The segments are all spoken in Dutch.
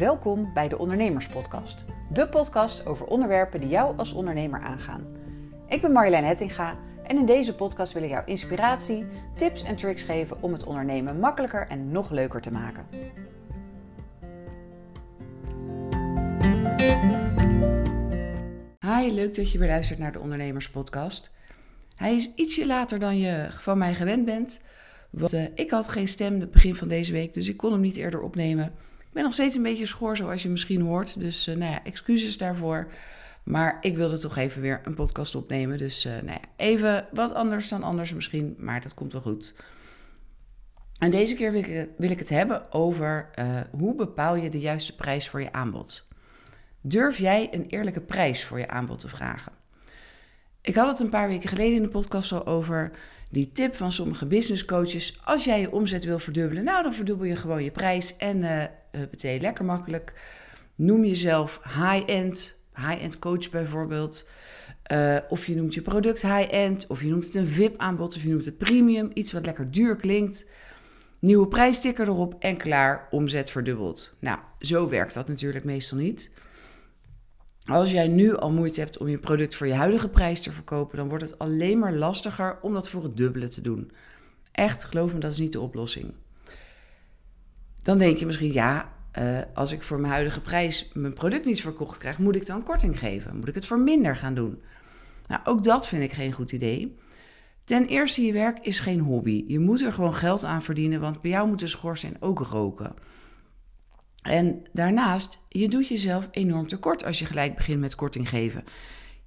Welkom bij de Ondernemerspodcast. De podcast over onderwerpen die jou als ondernemer aangaan. Ik ben Marjolein Hettinga en in deze podcast wil ik jou inspiratie, tips en tricks geven om het ondernemen makkelijker en nog leuker te maken. Hi, leuk dat je weer luistert naar de Ondernemerspodcast. Hij is ietsje later dan je van mij gewend bent. Want uh, ik had geen stem het begin van deze week, dus ik kon hem niet eerder opnemen. Ik ben nog steeds een beetje schor, zoals je misschien hoort. Dus uh, nou ja, excuses daarvoor. Maar ik wilde toch even weer een podcast opnemen. Dus uh, nou ja, even wat anders dan anders misschien, maar dat komt wel goed. En deze keer wil ik, wil ik het hebben over hoe bepaal je de juiste prijs voor je aanbod. Durf jij een eerlijke prijs voor je aanbod te vragen? Ik had het een paar weken geleden in de podcast al over die tip van sommige business coaches. Als jij je omzet wil verdubbelen, nou dan verdubbel je gewoon je prijs en betekent lekker makkelijk. Noem jezelf high-end, high-end coach bijvoorbeeld. Uh, of je noemt je product high-end, of je noemt het een VIP-aanbod, of je noemt het premium, iets wat lekker duur klinkt. Nieuwe prijssticker erop en klaar, omzet verdubbeld. Nou, zo werkt dat natuurlijk meestal niet. Als jij nu al moeite hebt om je product voor je huidige prijs te verkopen, dan wordt het alleen maar lastiger om dat voor het dubbele te doen. Echt, geloof me, dat is niet de oplossing. Dan denk je misschien, ja, uh, als ik voor mijn huidige prijs mijn product niet verkocht krijg, moet ik dan korting geven? Moet ik het voor minder gaan doen? Nou, ook dat vind ik geen goed idee. Ten eerste, je werk is geen hobby. Je moet er gewoon geld aan verdienen, want bij jou moet de schoorsteen ook roken. En daarnaast, je doet jezelf enorm tekort als je gelijk begint met korting geven.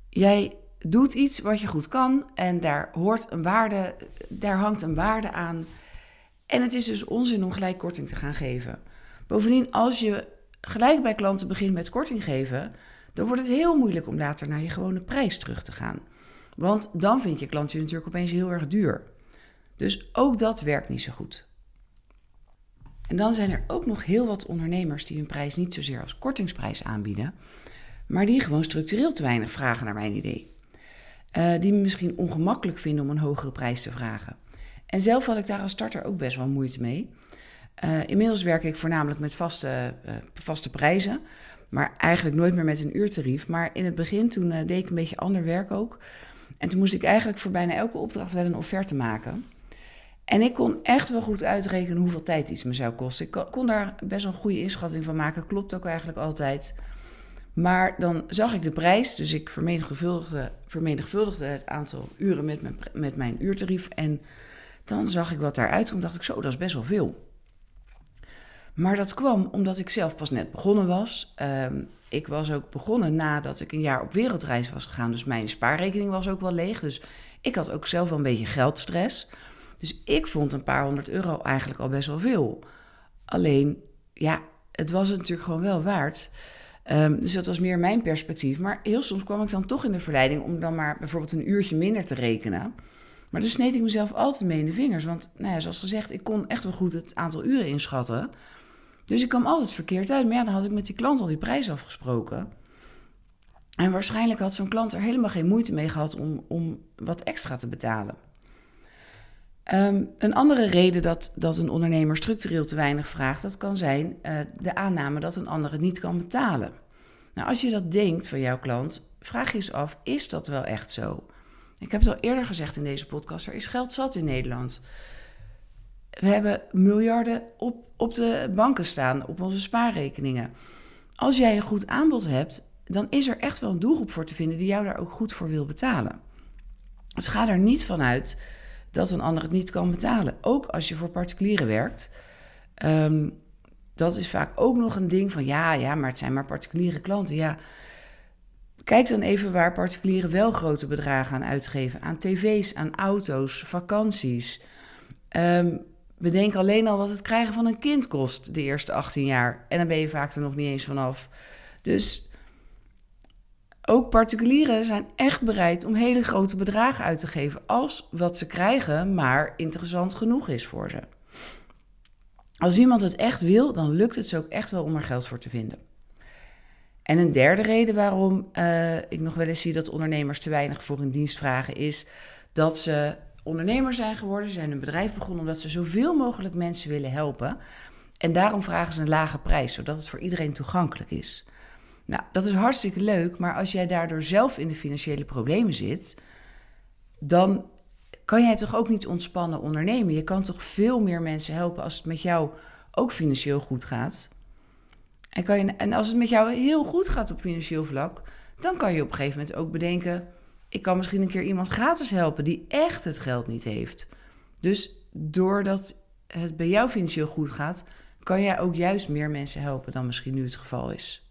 Jij doet iets wat je goed kan en daar hoort een waarde, daar hangt een waarde aan. En het is dus onzin om gelijk korting te gaan geven. Bovendien, als je gelijk bij klanten begint met korting geven, dan wordt het heel moeilijk om later naar je gewone prijs terug te gaan. Want dan vind je klant je natuurlijk opeens heel erg duur. Dus ook dat werkt niet zo goed. En dan zijn er ook nog heel wat ondernemers die hun prijs niet zozeer als kortingsprijs aanbieden, maar die gewoon structureel te weinig vragen, naar mijn idee. Uh, die misschien ongemakkelijk vinden om een hogere prijs te vragen. En zelf had ik daar als starter ook best wel moeite mee. Uh, inmiddels werk ik voornamelijk met vaste, uh, vaste prijzen, maar eigenlijk nooit meer met een uurtarief. Maar in het begin, toen deed ik een beetje ander werk ook. En toen moest ik eigenlijk voor bijna elke opdracht wel een offerte maken. En ik kon echt wel goed uitrekenen hoeveel tijd iets me zou kosten. Ik kon daar best een goede inschatting van maken. Klopt ook eigenlijk altijd. Maar dan zag ik de prijs, dus ik vermenigvuldigde, vermenigvuldigde het aantal uren met mijn, met mijn uurtarief. En dan zag ik wat daaruit kwam. dacht ik, zo, dat is best wel veel. Maar dat kwam omdat ik zelf pas net begonnen was. Um, ik was ook begonnen nadat ik een jaar op wereldreis was gegaan. Dus mijn spaarrekening was ook wel leeg. Dus ik had ook zelf wel een beetje geldstress. Dus ik vond een paar honderd euro eigenlijk al best wel veel. Alleen, ja, het was het natuurlijk gewoon wel waard. Um, dus dat was meer mijn perspectief. Maar heel soms kwam ik dan toch in de verleiding om dan maar bijvoorbeeld een uurtje minder te rekenen. Maar dan sneed ik mezelf altijd mee in de vingers. Want, nou ja, zoals gezegd, ik kon echt wel goed het aantal uren inschatten. Dus ik kwam altijd verkeerd uit. Maar ja, dan had ik met die klant al die prijs afgesproken. En waarschijnlijk had zo'n klant er helemaal geen moeite mee gehad om, om wat extra te betalen. Um, een andere reden dat, dat een ondernemer structureel te weinig vraagt, dat kan zijn uh, de aanname dat een ander het niet kan betalen. Nou, als je dat denkt van jouw klant, vraag je eens af, is dat wel echt zo? Ik heb het al eerder gezegd in deze podcast, er is geld zat in Nederland. We hebben miljarden op, op de banken staan, op onze spaarrekeningen. Als jij een goed aanbod hebt, dan is er echt wel een doelgroep voor te vinden die jou daar ook goed voor wil betalen. Dus ga er niet vanuit dat een ander het niet kan betalen. Ook als je voor particulieren werkt. Um, dat is vaak ook nog een ding van ja, ja, maar het zijn maar particuliere klanten. Ja, kijk dan even waar particulieren wel grote bedragen aan uitgeven. Aan tv's, aan auto's, vakanties. Bedenk alleen al wat het krijgen van een kind kost de eerste 18 jaar. En dan ben je vaak er nog niet eens vanaf. Dus ook particulieren zijn echt bereid om hele grote bedragen uit te geven als wat ze krijgen maar interessant genoeg is voor ze. Als iemand het echt wil, dan lukt het ze ook echt wel om er geld voor te vinden. En een derde reden waarom uh, ik nog wel eens zie dat ondernemers te weinig voor een dienst vragen, is dat ze ondernemer zijn geworden, zijn een bedrijf begonnen omdat ze zoveel mogelijk mensen willen helpen. En daarom vragen ze een lage prijs, zodat het voor iedereen toegankelijk is. Nou, dat is hartstikke leuk, maar als jij daardoor zelf in de financiële problemen zit, dan kan jij toch ook niet ontspannen ondernemen. Je kan toch veel meer mensen helpen als het met jou ook financieel goed gaat. En, en als het met jou heel goed gaat op financieel vlak, dan kan je op een gegeven moment ook bedenken: ik kan misschien een keer iemand gratis helpen die echt het geld niet heeft. Dus doordat het bij jou financieel goed gaat, kan jij ook juist meer mensen helpen dan misschien nu het geval is.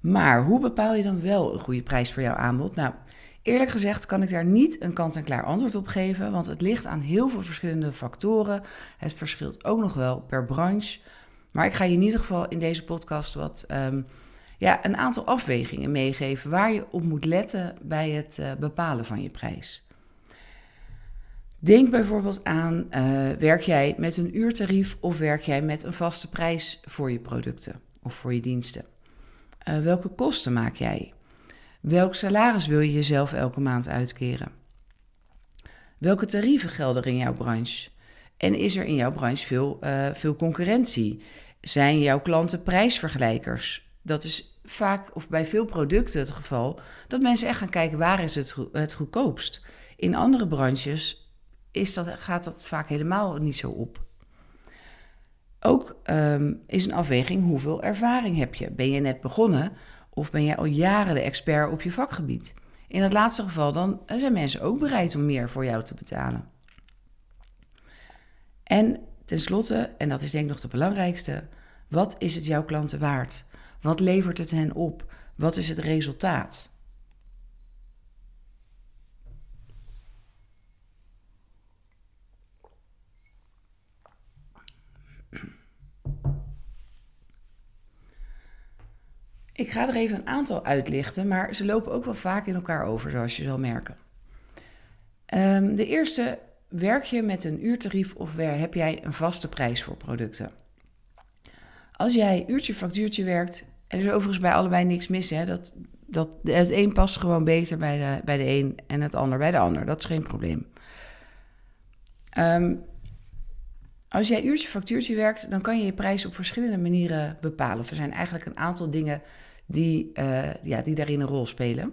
Maar hoe bepaal je dan wel een goede prijs voor jouw aanbod? Nou, eerlijk gezegd kan ik daar niet een kant-en-klaar antwoord op geven, want het ligt aan heel veel verschillende factoren. Het verschilt ook nog wel per branche. Maar ik ga je in ieder geval in deze podcast wat um, ja, een aantal afwegingen meegeven waar je op moet letten bij het uh, bepalen van je prijs. Denk bijvoorbeeld aan, uh, werk jij met een uurtarief of werk jij met een vaste prijs voor je producten of voor je diensten? Uh, welke kosten maak jij? Welk salaris wil je jezelf elke maand uitkeren? Welke tarieven gelden in jouw branche? En is er in jouw branche veel, uh, veel concurrentie? Zijn jouw klanten prijsvergelijkers? Dat is vaak, of bij veel producten het geval, dat mensen echt gaan kijken waar is het, het goedkoopst. In andere branches is dat, gaat dat vaak helemaal niet zo op. Ook um, is een afweging hoeveel ervaring heb je. Ben je net begonnen of ben je al jaren de expert op je vakgebied? In het laatste geval dan zijn mensen ook bereid om meer voor jou te betalen. En tenslotte, en dat is denk ik nog de belangrijkste, wat is het jouw klanten waard? Wat levert het hen op? Wat is het resultaat? Ik ga er even een aantal uitlichten, maar ze lopen ook wel vaak in elkaar over, zoals je zal merken. Um, de eerste, werk je met een uurtarief of heb jij een vaste prijs voor producten? Als jij uurtje factuurtje werkt, en er is overigens bij allebei niks mis, hè, dat, dat, het een past gewoon beter bij de, bij de een en het ander bij de ander. Dat is geen probleem. Um, als jij uurtje factuurtje werkt, dan kan je je prijs op verschillende manieren bepalen. Er zijn eigenlijk een aantal dingen die, uh, ja, die daarin een rol spelen.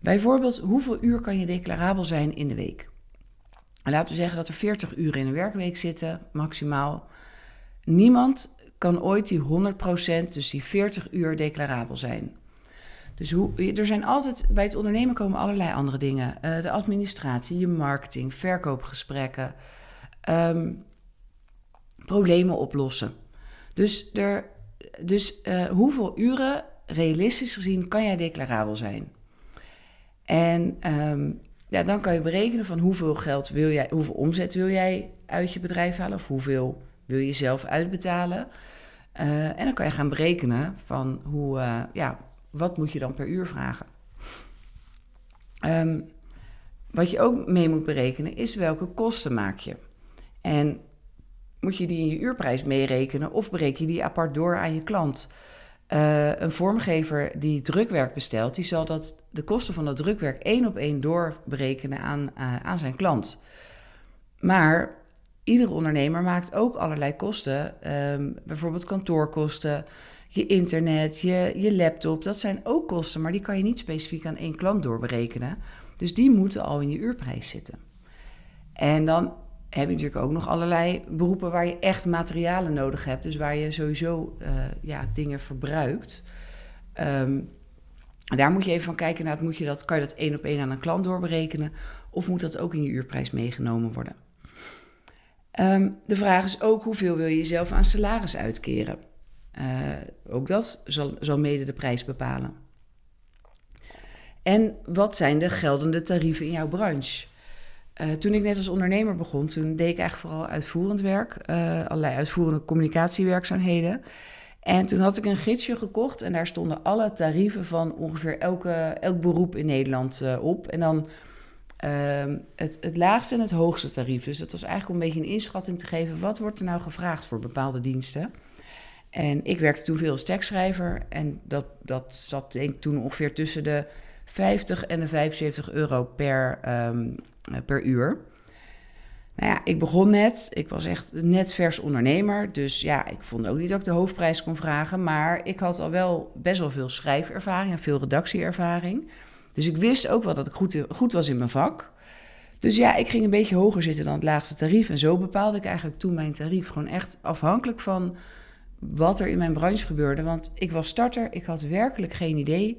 Bijvoorbeeld, hoeveel uur kan je declarabel zijn in de week? Laten we zeggen dat er 40 uur in een werkweek zitten, maximaal. Niemand kan ooit die 100%, dus die 40 uur declarabel zijn. Dus hoe, er zijn altijd, bij het ondernemen komen allerlei andere dingen. Uh, de administratie, je marketing, verkoopgesprekken, um, problemen oplossen. Dus, er, dus uh, hoeveel uren realistisch gezien kan jij declarabel zijn? En um, ja, dan kan je berekenen van hoeveel geld wil jij, hoeveel omzet wil jij uit je bedrijf halen of hoeveel wil je zelf uitbetalen. Uh, en dan kan je gaan berekenen van hoe, uh, ja, wat moet je dan per uur vragen. Um, wat je ook mee moet berekenen is welke kosten maak je. En moet je die in je uurprijs meerekenen of bereken je die apart door aan je klant. Uh, een vormgever die drukwerk bestelt, die zal dat, de kosten van dat drukwerk één op één doorberekenen aan, uh, aan zijn klant. Maar iedere ondernemer maakt ook allerlei kosten, um, bijvoorbeeld kantoorkosten, je internet, je, je laptop. Dat zijn ook kosten, maar die kan je niet specifiek aan één klant doorberekenen. Dus die moeten al in je uurprijs zitten. En dan heb je natuurlijk ook nog allerlei beroepen waar je echt materialen nodig hebt. Dus waar je sowieso uh, ja, dingen verbruikt. Um, daar moet je even van kijken naar, moet je dat, kan je dat één op één aan een klant doorberekenen? Of moet dat ook in je uurprijs meegenomen worden? Um, de vraag is ook hoeveel wil je jezelf aan salaris uitkeren? Uh, ook dat zal, zal mede de prijs bepalen. En wat zijn de geldende tarieven in jouw branche? Uh, toen ik net als ondernemer begon, toen deed ik eigenlijk vooral uitvoerend werk, uh, allerlei uitvoerende communicatiewerkzaamheden. En toen had ik een gidsje gekocht en daar stonden alle tarieven van ongeveer elke, elk beroep in Nederland uh, op. En dan het, het laagste en het hoogste tarief. Dus dat was eigenlijk om een beetje een inschatting te geven, wat wordt er nou gevraagd voor bepaalde diensten? En ik werkte toen veel als tekstschrijver en dat, dat zat denk ik toen ongeveer tussen de 50 en de 75 euro per um, eh, per uur. Nou ja, ik begon net. Ik was echt net vers ondernemer. Dus ja, ik vond ook niet dat ik de hoofdprijs kon vragen. Maar ik had al wel best wel veel schrijfervaring en veel redactieervaring. Dus ik wist ook wel dat ik goed, goed was in mijn vak. Dus ja, ik ging een beetje hoger zitten dan het laagste tarief. En zo bepaalde ik eigenlijk toen mijn tarief. Gewoon echt afhankelijk van wat er in mijn branche gebeurde. Want ik was starter, ik had werkelijk geen idee.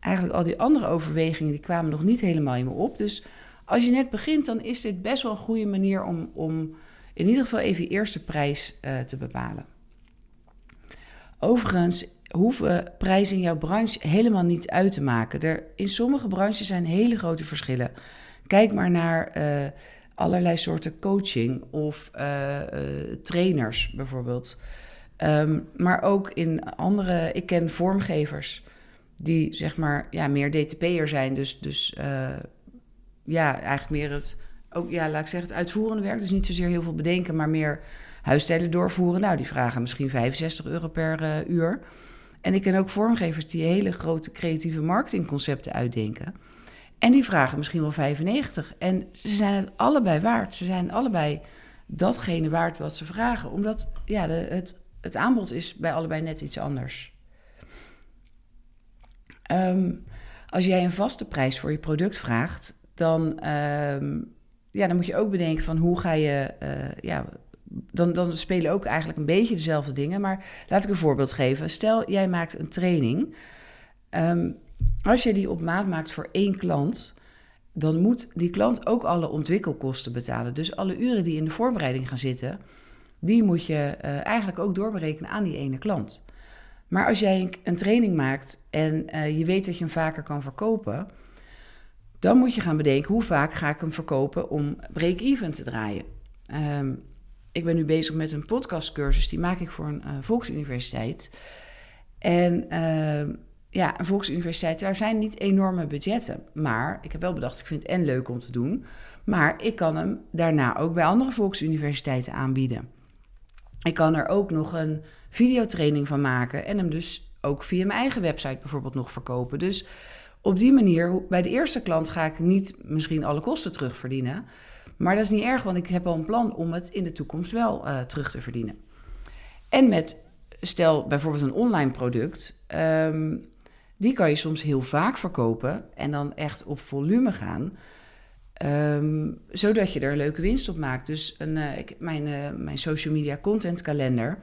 Eigenlijk al die andere overwegingen die kwamen nog niet helemaal in me op. Dus als je net begint, dan is dit best wel een goede manier om, om in ieder geval even je eerste prijs uh, te bepalen. Overigens hoeven prijzen in jouw branche helemaal niet uit te maken. Er, in sommige branches zijn hele grote verschillen. Kijk maar naar uh, allerlei soorten coaching of uh, trainers bijvoorbeeld. Um, maar ook in andere, ik ken vormgevers die zeg maar ja, meer DTP'er zijn. Dus, dus ja, eigenlijk meer het, ook, ja, laat ik zeggen, het uitvoerende werk. Dus niet zozeer heel veel bedenken, maar meer huisstijlen doorvoeren. Nou, die vragen misschien 65 euro per uh, uur. En ik ken ook vormgevers die hele grote creatieve marketingconcepten uitdenken. En die vragen misschien wel 95. En ze zijn het allebei waard. Ze zijn allebei datgene waard wat ze vragen. Omdat ja, de, het, het aanbod is bij allebei net iets anders. Um, als jij een vaste prijs voor je product vraagt, dan, um, ja, dan moet je ook bedenken van hoe ga je. Uh, ja, dan, dan spelen ook eigenlijk een beetje dezelfde dingen. Maar laat ik een voorbeeld geven. Stel, jij maakt een training. Um, als je die op maat maakt voor één klant, dan moet die klant ook alle ontwikkelkosten betalen. Dus alle uren die in de voorbereiding gaan zitten, die moet je uh, eigenlijk ook doorberekenen aan die ene klant. Maar als jij een training maakt en uh, je weet dat je hem vaker kan verkopen, dan moet je gaan bedenken hoe vaak ga ik hem verkopen om break-even te draaien. Um, ik ben nu bezig met een podcastcursus, die maak ik voor een uh, volksuniversiteit. En uh, ja, een volksuniversiteit, daar zijn niet enorme budgetten. Maar ik heb wel bedacht, ik vind het en leuk om te doen. Maar ik kan hem daarna ook bij andere volksuniversiteiten aanbieden. Ik kan er ook nog een videotraining van maken en hem dus ook via mijn eigen website bijvoorbeeld nog verkopen. Dus op die manier, bij de eerste klant ga ik niet misschien alle kosten terugverdienen. Maar dat is niet erg, want ik heb al een plan om het in de toekomst wel uh, terug te verdienen. En met, stel bijvoorbeeld een online product, um, die kan je soms heel vaak verkopen en dan echt op volume gaan. Um, zodat je er leuke winst op maakt. Dus een, uh, ik, mijn, uh, mijn social media content kalender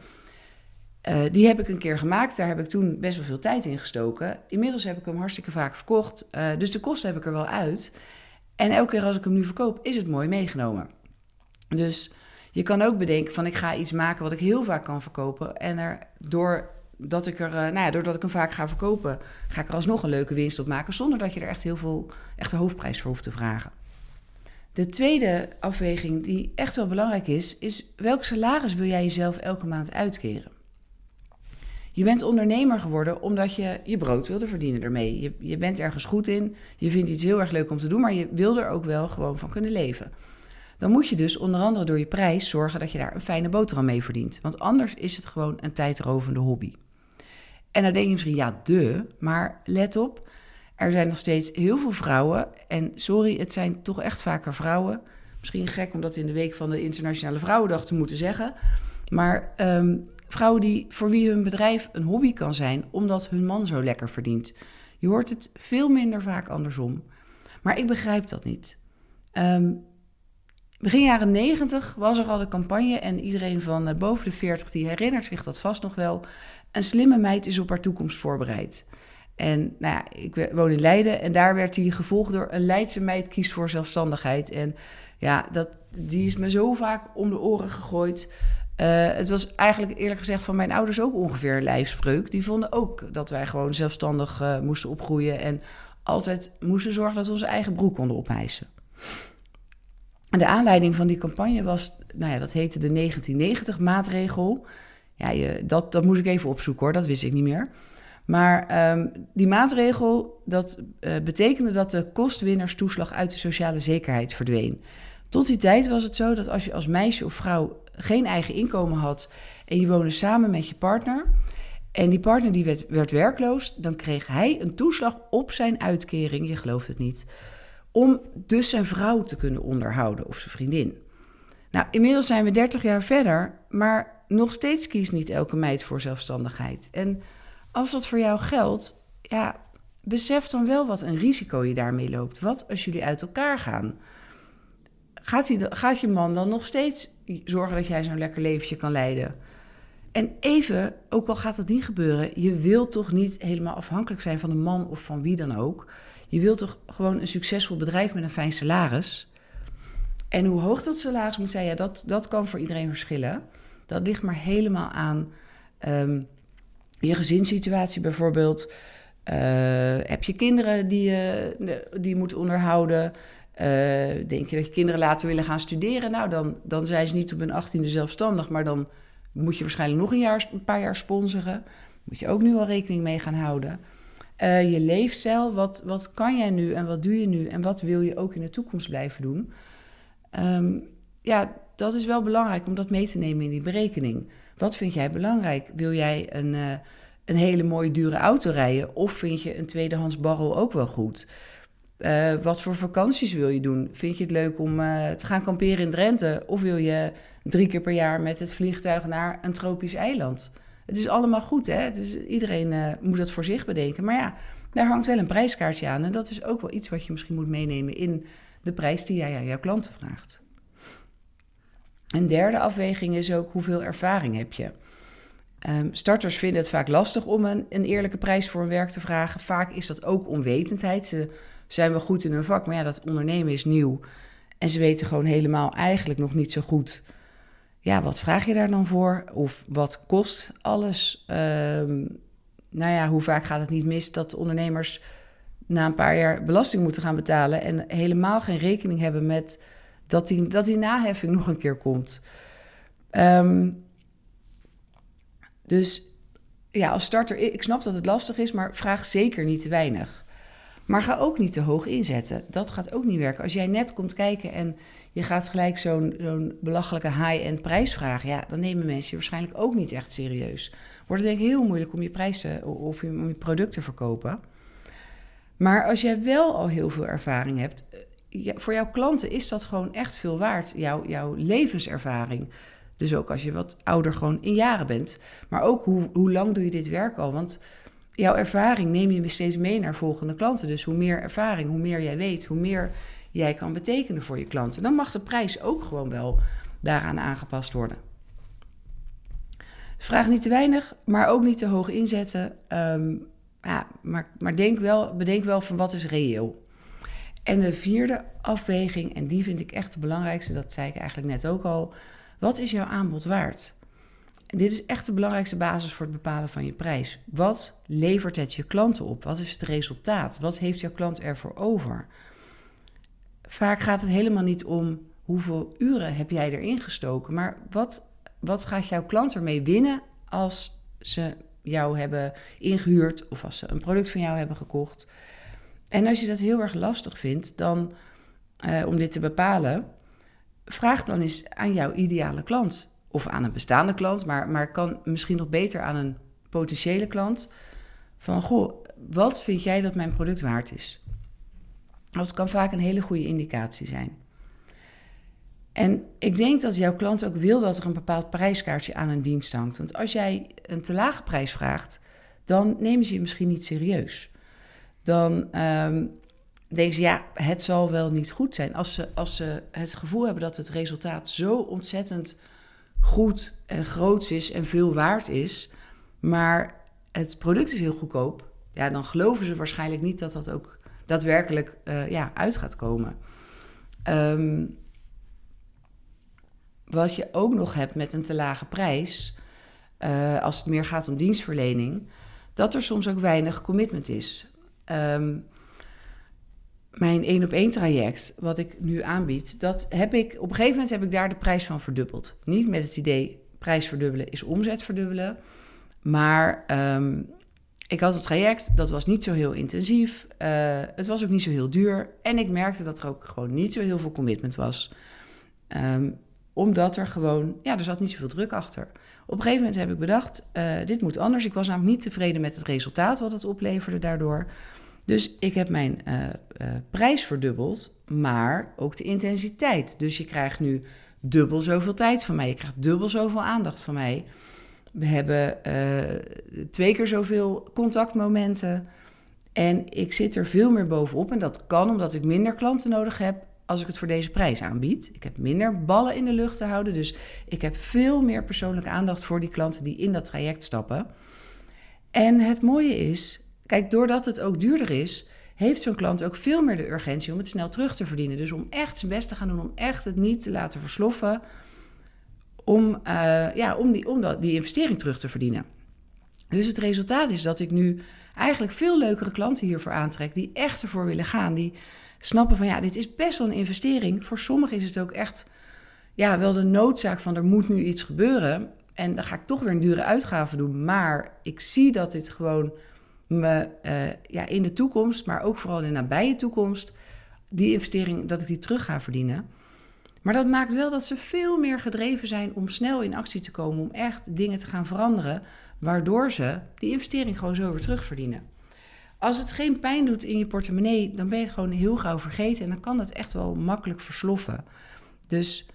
uh, die heb ik een keer gemaakt. Daar heb ik toen best wel veel tijd in gestoken. Inmiddels heb ik hem hartstikke vaak verkocht. Uh, dus de kosten heb ik er wel uit. En elke keer als ik hem nu verkoop, is het mooi meegenomen. Dus je kan ook bedenken van ik ga iets maken wat ik heel vaak kan verkopen. En er doordat ik er, uh, nou ja, doordat ik hem vaak ga verkopen, ga ik er alsnog een leuke winst op maken. Zonder dat je er echt heel veel echt een hoofdprijs voor hoeft te vragen. De tweede afweging die echt wel belangrijk is, is welk salaris wil jij jezelf elke maand uitkeren? Je bent ondernemer geworden omdat je je brood wilde verdienen ermee. Je, je bent ergens goed in, je vindt iets heel erg leuk om te doen, maar je wil er ook wel gewoon van kunnen leven. Dan moet je dus onder andere door je prijs zorgen dat je daar een fijne boterham mee verdient. Want anders is het gewoon een tijdrovende hobby. En dan denk je misschien, ja, de, maar let op, er zijn nog steeds heel veel vrouwen. En sorry, het zijn toch echt vaker vrouwen. Misschien gek om dat in de week van de Internationale Vrouwendag te moeten zeggen. Maar um, Vrouwen die, voor wie hun bedrijf een hobby kan zijn, omdat hun man zo lekker verdient. Je hoort het veel minder vaak andersom. Maar ik begrijp dat niet. Um, begin jaren 90 was er al de campagne en iedereen van uh, boven de 40 die herinnert zich dat vast nog wel. Een slimme meid is op haar toekomst voorbereid. En nou ja, ik woon in Leiden en daar werd hij gevolgd door een Leidse meid kiest voor zelfstandigheid. En ja, dat, die is me zo vaak om de oren gegooid. Uh, het was eigenlijk eerlijk gezegd van mijn ouders ook ongeveer een lijfspreuk. Die vonden ook dat wij gewoon zelfstandig uh, moesten opgroeien en altijd moesten zorgen dat we onze eigen broek konden ophijsen. En de aanleiding van die campagne was, nou ja, dat heette de 1990-maatregel. Ja, dat, dat moest ik even opzoeken hoor, dat wist ik niet meer. Maar um, die maatregel, dat uh, betekende dat de kostwinnerstoeslag uit de sociale zekerheid verdween. Tot die tijd was het zo dat als je als meisje of vrouw geen eigen inkomen had en je woonde samen met je partner en die partner die werd, werd werkloos, dan kreeg hij een toeslag op zijn uitkering, je gelooft het niet, om dus zijn vrouw te kunnen onderhouden of zijn vriendin. Nou, inmiddels zijn we 30 jaar verder, maar nog steeds kiest niet elke meid voor zelfstandigheid. En als dat voor jou geldt, ja, besef dan wel wat een risico je daarmee loopt. Wat als jullie uit elkaar gaan? Gaat, gaat je man dan nog steeds zorgen dat jij zo'n lekker leventje kan leiden? En even, ook al gaat dat niet gebeuren, je wilt toch niet helemaal afhankelijk zijn van een man of van wie dan ook. Je wilt toch gewoon een succesvol bedrijf met een fijn salaris. En hoe hoog dat salaris moet zijn, ja, dat, dat kan voor iedereen verschillen. Dat ligt maar helemaal aan um, je gezinssituatie bijvoorbeeld. Uh, heb je kinderen die je, die je moet onderhouden? Uh, denk je dat je kinderen later willen gaan studeren? Nou, dan, dan zijn ze niet op hun achttiende zelfstandig, maar dan moet je waarschijnlijk nog een, jaar, een paar jaar sponsoren. Moet je ook nu al rekening mee gaan houden. Uh, je leefstijl, wat, wat kan jij nu en wat doe je nu en wat wil je ook in de toekomst blijven doen? Um, ja, dat is wel belangrijk om dat mee te nemen in die berekening. Wat vind jij belangrijk? Wil jij een, uh, een hele mooie dure auto rijden of vind je een tweedehands barrel ook wel goed? Uh, wat voor vakanties wil je doen? Vind je het leuk om uh, te gaan kamperen in Drenthe? Of wil je drie keer per jaar met het vliegtuig naar een tropisch eiland? Het is allemaal goed, hè? Het is, iedereen uh, moet dat voor zich bedenken. Maar ja, daar hangt wel een prijskaartje aan. En dat is ook wel iets wat je misschien moet meenemen in de prijs die jij aan jouw klanten vraagt. Een derde afweging is ook hoeveel ervaring heb je. Um, starters vinden het vaak lastig om een, een eerlijke prijs voor een werk te vragen. Vaak is dat ook onwetendheid. Ze zijn wel goed in hun vak, maar ja, dat ondernemen is nieuw. En ze weten gewoon helemaal eigenlijk nog niet zo goed. Ja, wat vraag je daar dan voor? Of wat kost alles? Um, nou ja, hoe vaak gaat het niet mis dat ondernemers na een paar jaar belasting moeten gaan betalen en helemaal geen rekening hebben met dat die, dat die naheffing nog een keer komt. Um, dus ja, als starter, ik snap dat het lastig is, maar vraag zeker niet te weinig. Maar ga ook niet te hoog inzetten. Dat gaat ook niet werken. Als jij net komt kijken en je gaat gelijk zo'n zo'n belachelijke high-end prijs vragen, ja, dan nemen mensen je waarschijnlijk ook niet echt serieus. Wordt het denk ik heel moeilijk om je prijzen of om je product te verkopen. Maar als jij wel al heel veel ervaring hebt, ja, voor jouw klanten is dat gewoon echt veel waard. Jouw, jouw levenservaring. Dus ook als je wat ouder gewoon in jaren bent. Maar ook hoe, hoe lang doe je dit werk al? Want jouw ervaring neem je steeds mee naar volgende klanten. Dus hoe meer ervaring, hoe meer jij weet, hoe meer jij kan betekenen voor je klanten. Dan mag de prijs ook gewoon wel daaraan aangepast worden. vraag niet te weinig, maar ook niet te hoog inzetten. Um, ja, maar, maar denk wel, bedenk wel van wat is reëel. En de vierde afweging, en die vind ik echt de belangrijkste, dat zei ik eigenlijk net ook al. Wat is jouw aanbod waard? Dit is echt de belangrijkste basis voor het bepalen van je prijs. Wat levert het je klanten op? Wat is het resultaat? Wat heeft jouw klant ervoor over? Vaak gaat het helemaal niet om hoeveel uren heb jij erin gestoken, maar wat, wat gaat jouw klant ermee winnen als ze jou hebben ingehuurd of als ze een product van jou hebben gekocht? En als je dat heel erg lastig vindt, dan uh, om dit te bepalen, vraag dan eens aan jouw ideale klant. Of aan een bestaande klant, maar, maar kan misschien nog beter aan een potentiële klant. Van, goh, wat vind jij dat mijn product waard is? Dat kan vaak een hele goede indicatie zijn. En ik denk dat jouw klant ook wil dat er een bepaald prijskaartje aan een dienst hangt. Want als jij een te lage prijs vraagt, dan nemen ze je misschien niet serieus. Dan um, denken ze, ja, het zal wel niet goed zijn. Als ze, als ze het gevoel hebben dat het resultaat zo ontzettend goed en groot is en veel waard is, maar het product is heel goedkoop, ja, dan geloven ze waarschijnlijk niet dat dat ook daadwerkelijk uh, ja, uit gaat komen. Um, wat je ook nog hebt met een te lage prijs, uh, als het meer gaat om dienstverlening, dat er soms ook weinig commitment is. Um, mijn één op één traject, wat ik nu aanbied, dat heb ik op een gegeven moment heb ik daar de prijs van verdubbeld. Niet met het idee prijs verdubbelen is omzet verdubbelen, maar um, ik had het traject, dat was niet zo heel intensief, uh, het was ook niet zo heel duur en ik merkte dat er ook gewoon niet zo heel veel commitment was. Um, omdat er gewoon, ja, er zat niet zoveel druk achter. Op een gegeven moment heb ik bedacht, uh, dit moet anders. Ik was namelijk niet tevreden met het resultaat wat het opleverde daardoor. Dus ik heb mijn uh, uh, prijs verdubbeld, maar ook de intensiteit. Dus je krijgt nu dubbel zoveel tijd van mij. Je krijgt dubbel zoveel aandacht van mij. We hebben uh, twee keer zoveel contactmomenten. En ik zit er veel meer bovenop. En dat kan omdat ik minder klanten nodig heb als ik het voor deze prijs aanbied. Ik heb minder ballen in de lucht te houden. Dus ik heb veel meer persoonlijke aandacht voor die klanten die in dat traject stappen. En het mooie is, kijk, doordat het ook duurder is, heeft zo'n klant ook veel meer de urgentie om het snel terug te verdienen. Dus om echt zijn best te gaan doen, om echt het niet te laten versloffen, om, uh, ja, om, die, om dat, die investering terug te verdienen. Dus het resultaat is dat ik nu eigenlijk veel leukere klanten hiervoor aantrek, die echt ervoor willen gaan, die snappen van ja, dit is best wel een investering. Voor sommigen is het ook echt ja, wel de noodzaak van er moet nu iets gebeuren. En dan ga ik toch weer een dure uitgave doen. Maar ik zie dat dit gewoon me uh, ja, in de toekomst, maar ook vooral in de nabije toekomst, die investering, dat ik die terug ga verdienen. Maar dat maakt wel dat ze veel meer gedreven zijn om snel in actie te komen, om echt dingen te gaan veranderen, waardoor ze die investering gewoon zo weer terugverdienen. Als het geen pijn doet in je portemonnee, dan ben je het gewoon heel gauw vergeten en dan kan het echt wel makkelijk versloffen. Dus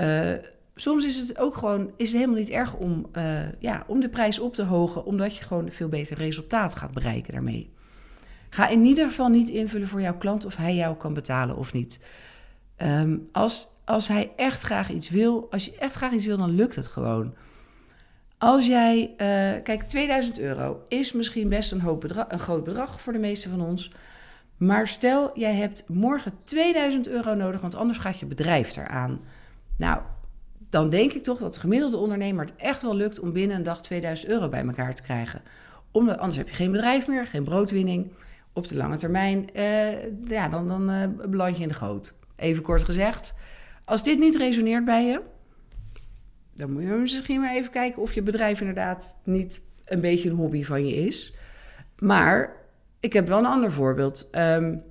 uh, soms is het ook gewoon is het helemaal niet erg om, uh, ja, om de prijs op te hogen, omdat je gewoon een veel beter resultaat gaat bereiken daarmee. Ga in ieder geval niet invullen voor jouw klant of hij jou kan betalen of niet. Um, als, als hij echt graag iets wil, als je echt graag iets wil, dan lukt het gewoon. Als jij, uh, kijk, 2000 euro is misschien best een, hoop bedrag, een groot bedrag voor de meeste van ons. Maar stel, jij hebt morgen 2000 euro nodig, want anders gaat je bedrijf eraan. Nou, dan denk ik toch dat de gemiddelde ondernemer het echt wel lukt om binnen een dag 2000 euro bij elkaar te krijgen. Omdat, anders heb je geen bedrijf meer, geen broodwinning. Op de lange termijn, uh, ja, dan, dan uh, beland je in de goot. Even kort gezegd. Als dit niet resoneert bij je, dan moet je misschien maar even kijken of je bedrijf inderdaad niet een beetje een hobby van je is. Maar ik heb wel een ander voorbeeld. Um,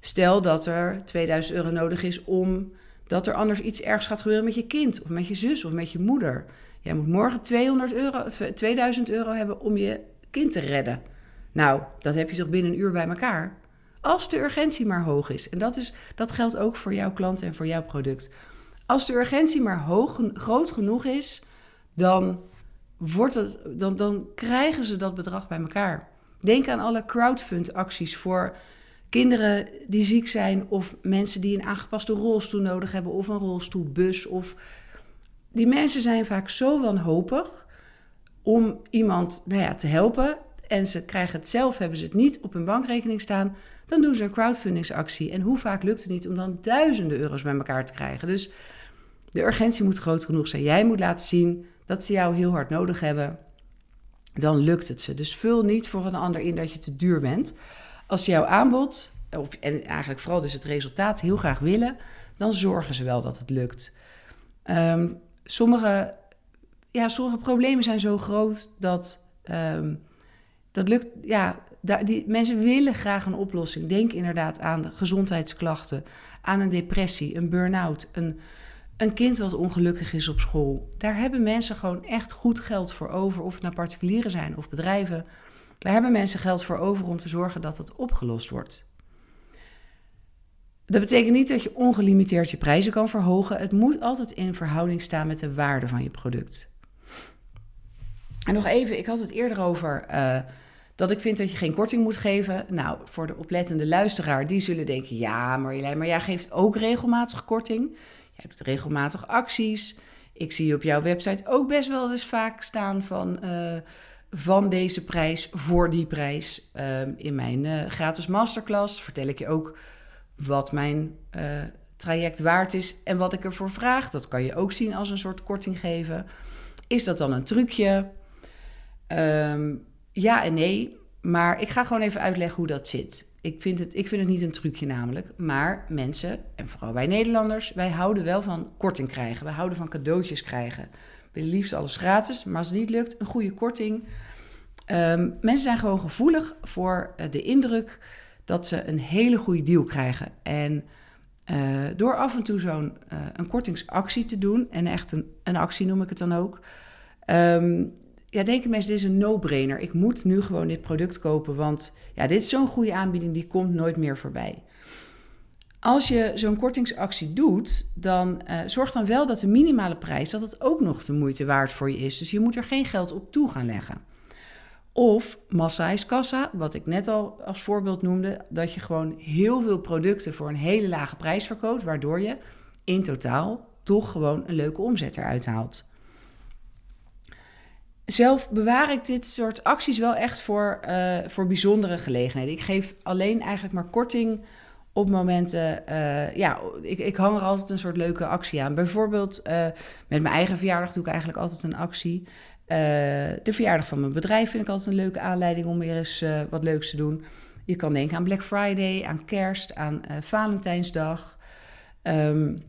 stel dat er 2000 euro nodig is om dat er anders iets ergs gaat gebeuren met je kind of met je zus of met je moeder. Jij moet morgen 200 euro, 2000 euro hebben om je kind te redden. Nou, dat heb je toch binnen een uur bij elkaar. Als de urgentie maar hoog is. En dat, is, dat geldt ook voor jouw klant en voor jouw product. Als de urgentie maar hoog, groot genoeg is, dan, wordt het, dan, dan krijgen ze dat bedrag bij elkaar. Denk aan alle crowdfund-acties voor kinderen die ziek zijn of mensen die een aangepaste rolstoel nodig hebben of een rolstoelbus. Of... Die mensen zijn vaak zo wanhopig om iemand nou ja, te helpen en ze krijgen het zelf, hebben ze het niet op hun bankrekening staan, dan doen ze een crowdfundingsactie. En hoe vaak lukt het niet om dan duizenden euro's bij elkaar te krijgen? Dus de urgentie moet groot genoeg zijn. Jij moet laten zien dat ze jou heel hard nodig hebben. Dan lukt het ze. Dus vul niet voor een ander in dat je te duur bent. Als ze jouw aanbod, of, en eigenlijk vooral dus het resultaat, heel graag willen, dan zorgen ze wel dat het lukt. Um, sommige, ja, sommige problemen zijn zo groot dat um, dat lukt. Ja, daar, die, mensen willen graag een oplossing. Denk inderdaad aan gezondheidsklachten, aan een depressie, een burn-out, een, een kind wat ongelukkig is op school. Daar hebben mensen gewoon echt goed geld voor over, of het nou particulieren zijn of bedrijven. Daar hebben mensen geld voor over om te zorgen dat het opgelost wordt. Dat betekent niet dat je ongelimiteerd je prijzen kan verhogen. Het moet altijd in verhouding staan met de waarde van je product. En nog even, ik had het eerder over uh, dat ik vind dat je geen korting moet geven. Nou, voor de oplettende luisteraar, die zullen denken: ja, Marjolein, maar jij geeft ook regelmatig korting. Jij doet regelmatig acties. Ik zie op jouw website ook best wel eens vaak staan van. Uh, van deze prijs voor die prijs. Uh, in mijn uh, gratis masterclass vertel ik je ook wat mijn uh, traject waard is en wat ik ervoor vraag. Dat kan je ook zien als een soort korting geven. Is dat dan een trucje? Um, ja en nee, maar ik ga gewoon even uitleggen hoe dat zit. Ik vind, het, ik vind het niet een trucje namelijk, maar mensen, en vooral wij Nederlanders, wij houden wel van korting krijgen. We houden van cadeautjes krijgen willen liefst alles gratis. Maar als het niet lukt, een goede korting. Um, mensen zijn gewoon gevoelig voor uh, de indruk dat ze een hele goede deal krijgen. En uh, door af en toe zo'n uh, een kortingsactie te doen, en echt een, een actie noem ik het dan ook, um, ja, denken mensen, dit is een no-brainer. Ik moet nu gewoon dit product kopen, want ja, dit is zo'n goede aanbieding, die komt nooit meer voorbij. Als je zo'n kortingsactie doet, dan uh, zorg dan wel dat de minimale prijs dat het ook nog de moeite waard voor je is. Dus je moet er geen geld op toe gaan leggen. Of massa is kassa, wat ik net al als voorbeeld noemde, dat je gewoon heel veel producten voor een hele lage prijs verkoopt, waardoor je in totaal toch gewoon een leuke omzet eruit haalt. Zelf bewaar ik dit soort acties wel echt voor, uh, voor bijzondere gelegenheden. Ik geef alleen eigenlijk maar korting op momenten, uh, ja, ik, ik hang er altijd een soort leuke actie aan. Bijvoorbeeld uh, met mijn eigen verjaardag doe ik eigenlijk altijd een actie. Uh, de verjaardag van mijn bedrijf vind ik altijd een leuke aanleiding om weer eens wat leuks te doen. Je kan denken aan Black Friday, aan kerst, aan Valentijnsdag. Um,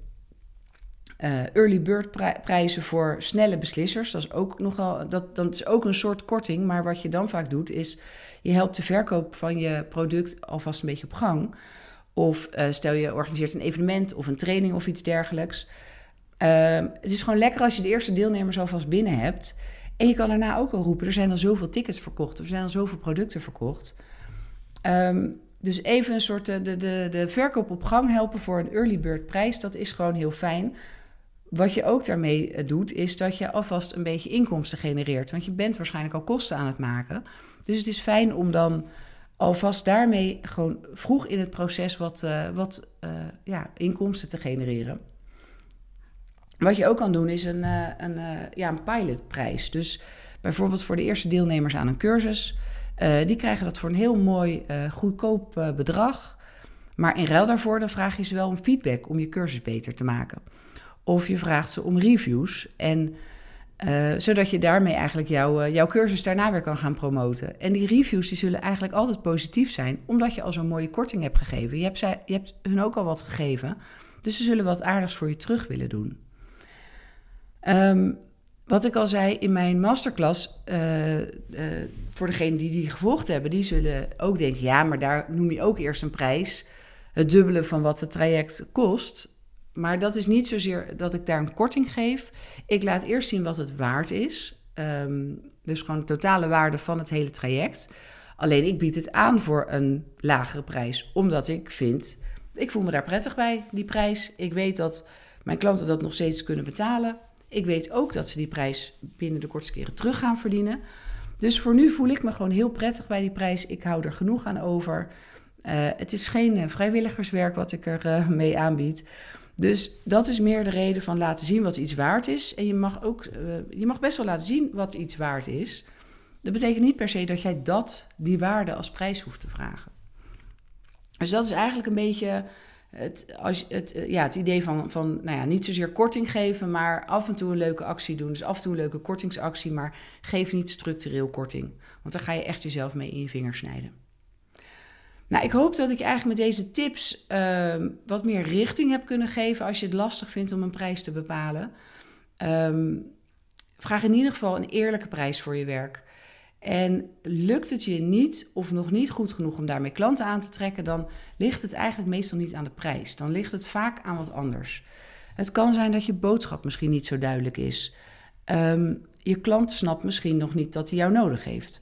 early bird prijzen voor snelle beslissers. Dat is ook nogal, dat, dat is ook een soort korting. Maar wat je dan vaak doet, is je helpt de verkoop van je product alvast een beetje op gang. Of uh, stel je organiseert een evenement of een training of iets dergelijks. Uh, het is gewoon lekker als je de eerste deelnemers alvast binnen hebt. En je kan daarna ook al roepen: er zijn al zoveel tickets verkocht, er zijn al zoveel producten verkocht. Um, dus even een soort de, de, de verkoop op gang helpen voor een early bird prijs, dat is gewoon heel fijn. Wat je ook daarmee eh, doet, is dat je alvast een beetje inkomsten genereert. Want je bent waarschijnlijk al kosten aan het maken. Dus het is fijn om dan alvast daarmee gewoon vroeg in het proces wat, uh, wat uh, ja, inkomsten te genereren. Wat je ook kan doen is een, uh, een, ja, een pilotprijs. Dus bijvoorbeeld voor de eerste deelnemers aan een cursus. die krijgen dat voor een heel mooi goedkoop bedrag. Maar in ruil daarvoor dan vraag je ze wel om feedback om je cursus beter te maken. Of je vraagt ze om reviews. En uh, zodat je daarmee eigenlijk jouw, uh, jouw cursus daarna weer kan gaan promoten. En die reviews die zullen eigenlijk altijd positief zijn, omdat je al zo'n mooie korting hebt gegeven. Je hebt, zij, je hebt hun ook al wat gegeven, dus ze zullen wat aardigs voor je terug willen doen. Um, wat ik al zei in mijn masterclass, uh, voor degenen die die gevolgd hebben, die zullen ook denken: ja, maar daar noem je ook eerst een prijs. Het dubbele van wat het traject kost. Maar dat is niet zozeer dat ik daar een korting geef. Ik laat eerst zien wat het waard is. Um, dus gewoon de totale waarde van het hele traject. Alleen ik bied het aan voor een lagere prijs, omdat ik vind, ik voel me daar prettig bij, die prijs. Ik weet dat mijn klanten dat nog steeds kunnen betalen. Ik weet ook dat ze die prijs binnen de kortste keren terug gaan verdienen. Dus voor nu voel ik me gewoon heel prettig bij die prijs. Ik hou er genoeg aan over. Uh, het is geen uh, vrijwilligerswerk wat ik er uh, mee aanbied. Dus dat is meer de reden van laten zien wat iets waard is. En je mag ook, uh, je mag best wel laten zien wat iets waard is. Dat betekent niet per se dat jij dat, die waarde als prijs hoeft te vragen. Dus dat is eigenlijk een beetje het, als, het, eh, ja, het idee van, van nou ja, niet zozeer korting geven, maar af en toe een leuke actie doen. Dus af en toe een leuke kortingsactie, maar geef niet structureel korting. Want dan ga je echt jezelf mee in je vingers snijden. Nou, ik hoop dat ik eigenlijk met deze tips uh, wat meer richting heb kunnen geven als je het lastig vindt om een prijs te bepalen. Um, vraag in ieder geval een eerlijke prijs voor je werk. En lukt het je niet of nog niet goed genoeg om daarmee klanten aan te trekken, dan ligt het eigenlijk meestal niet aan de prijs. Dan ligt het vaak aan wat anders. Het kan zijn dat je boodschap misschien niet zo duidelijk is. Um, je klant snapt misschien nog niet dat hij jou nodig heeft.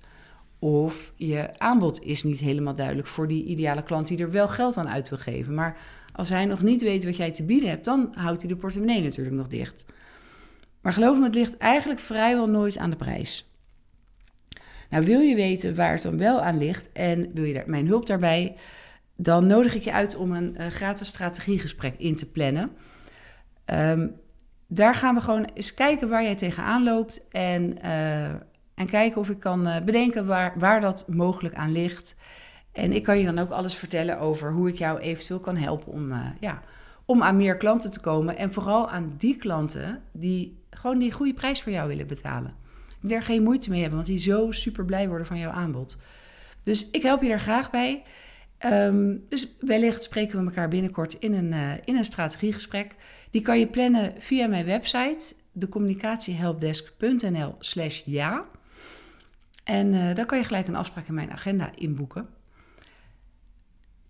Of je aanbod is niet helemaal duidelijk voor die ideale klant die er wel geld aan uit wil geven. Maar als hij nog niet weet wat jij te bieden hebt, dan houdt hij de portemonnee natuurlijk nog dicht. Maar geloof me, het ligt eigenlijk vrijwel nooit aan de prijs. Nou, wil je weten waar het dan wel aan ligt en wil je daar mijn hulp daarbij, dan nodig ik je uit om een uh, gratis strategiegesprek in te plannen. Um, daar gaan we gewoon eens kijken waar jij tegenaan loopt en uh, en kijken of ik kan uh, bedenken waar, waar dat mogelijk aan ligt. En ik kan je dan ook alles vertellen over hoe ik jou eventueel kan helpen om, uh, ja, om aan meer klanten te komen. En vooral aan die klanten die gewoon die goede prijs voor jou willen betalen. Die er geen moeite mee hebben, want die zo super blij worden van jouw aanbod. Dus ik help je daar graag bij. Um, dus wellicht spreken we elkaar binnenkort in een, uh, in een strategiegesprek. Die kan je plannen via mijn website, decommunicatiehelpdesk.nl slash ja. En uh, dan kan je gelijk een afspraak in mijn agenda inboeken.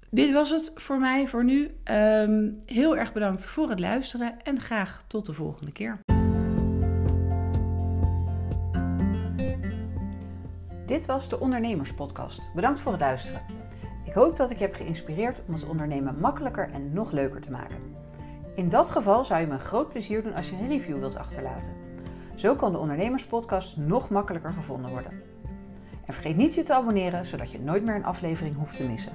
Dit was het voor mij voor nu. Ehm, heel erg bedankt voor het luisteren en graag tot de volgende keer. Dit was de Ondernemerspodcast. Bedankt voor het luisteren. Ik hoop dat ik je heb geïnspireerd om het ondernemen makkelijker en nog leuker te maken. In dat geval zou je me een groot plezier doen als je een review wilt achterlaten. Zo kan de Ondernemerspodcast nog makkelijker gevonden worden. En vergeet niet je te abonneren, zodat je nooit meer een aflevering hoeft te missen.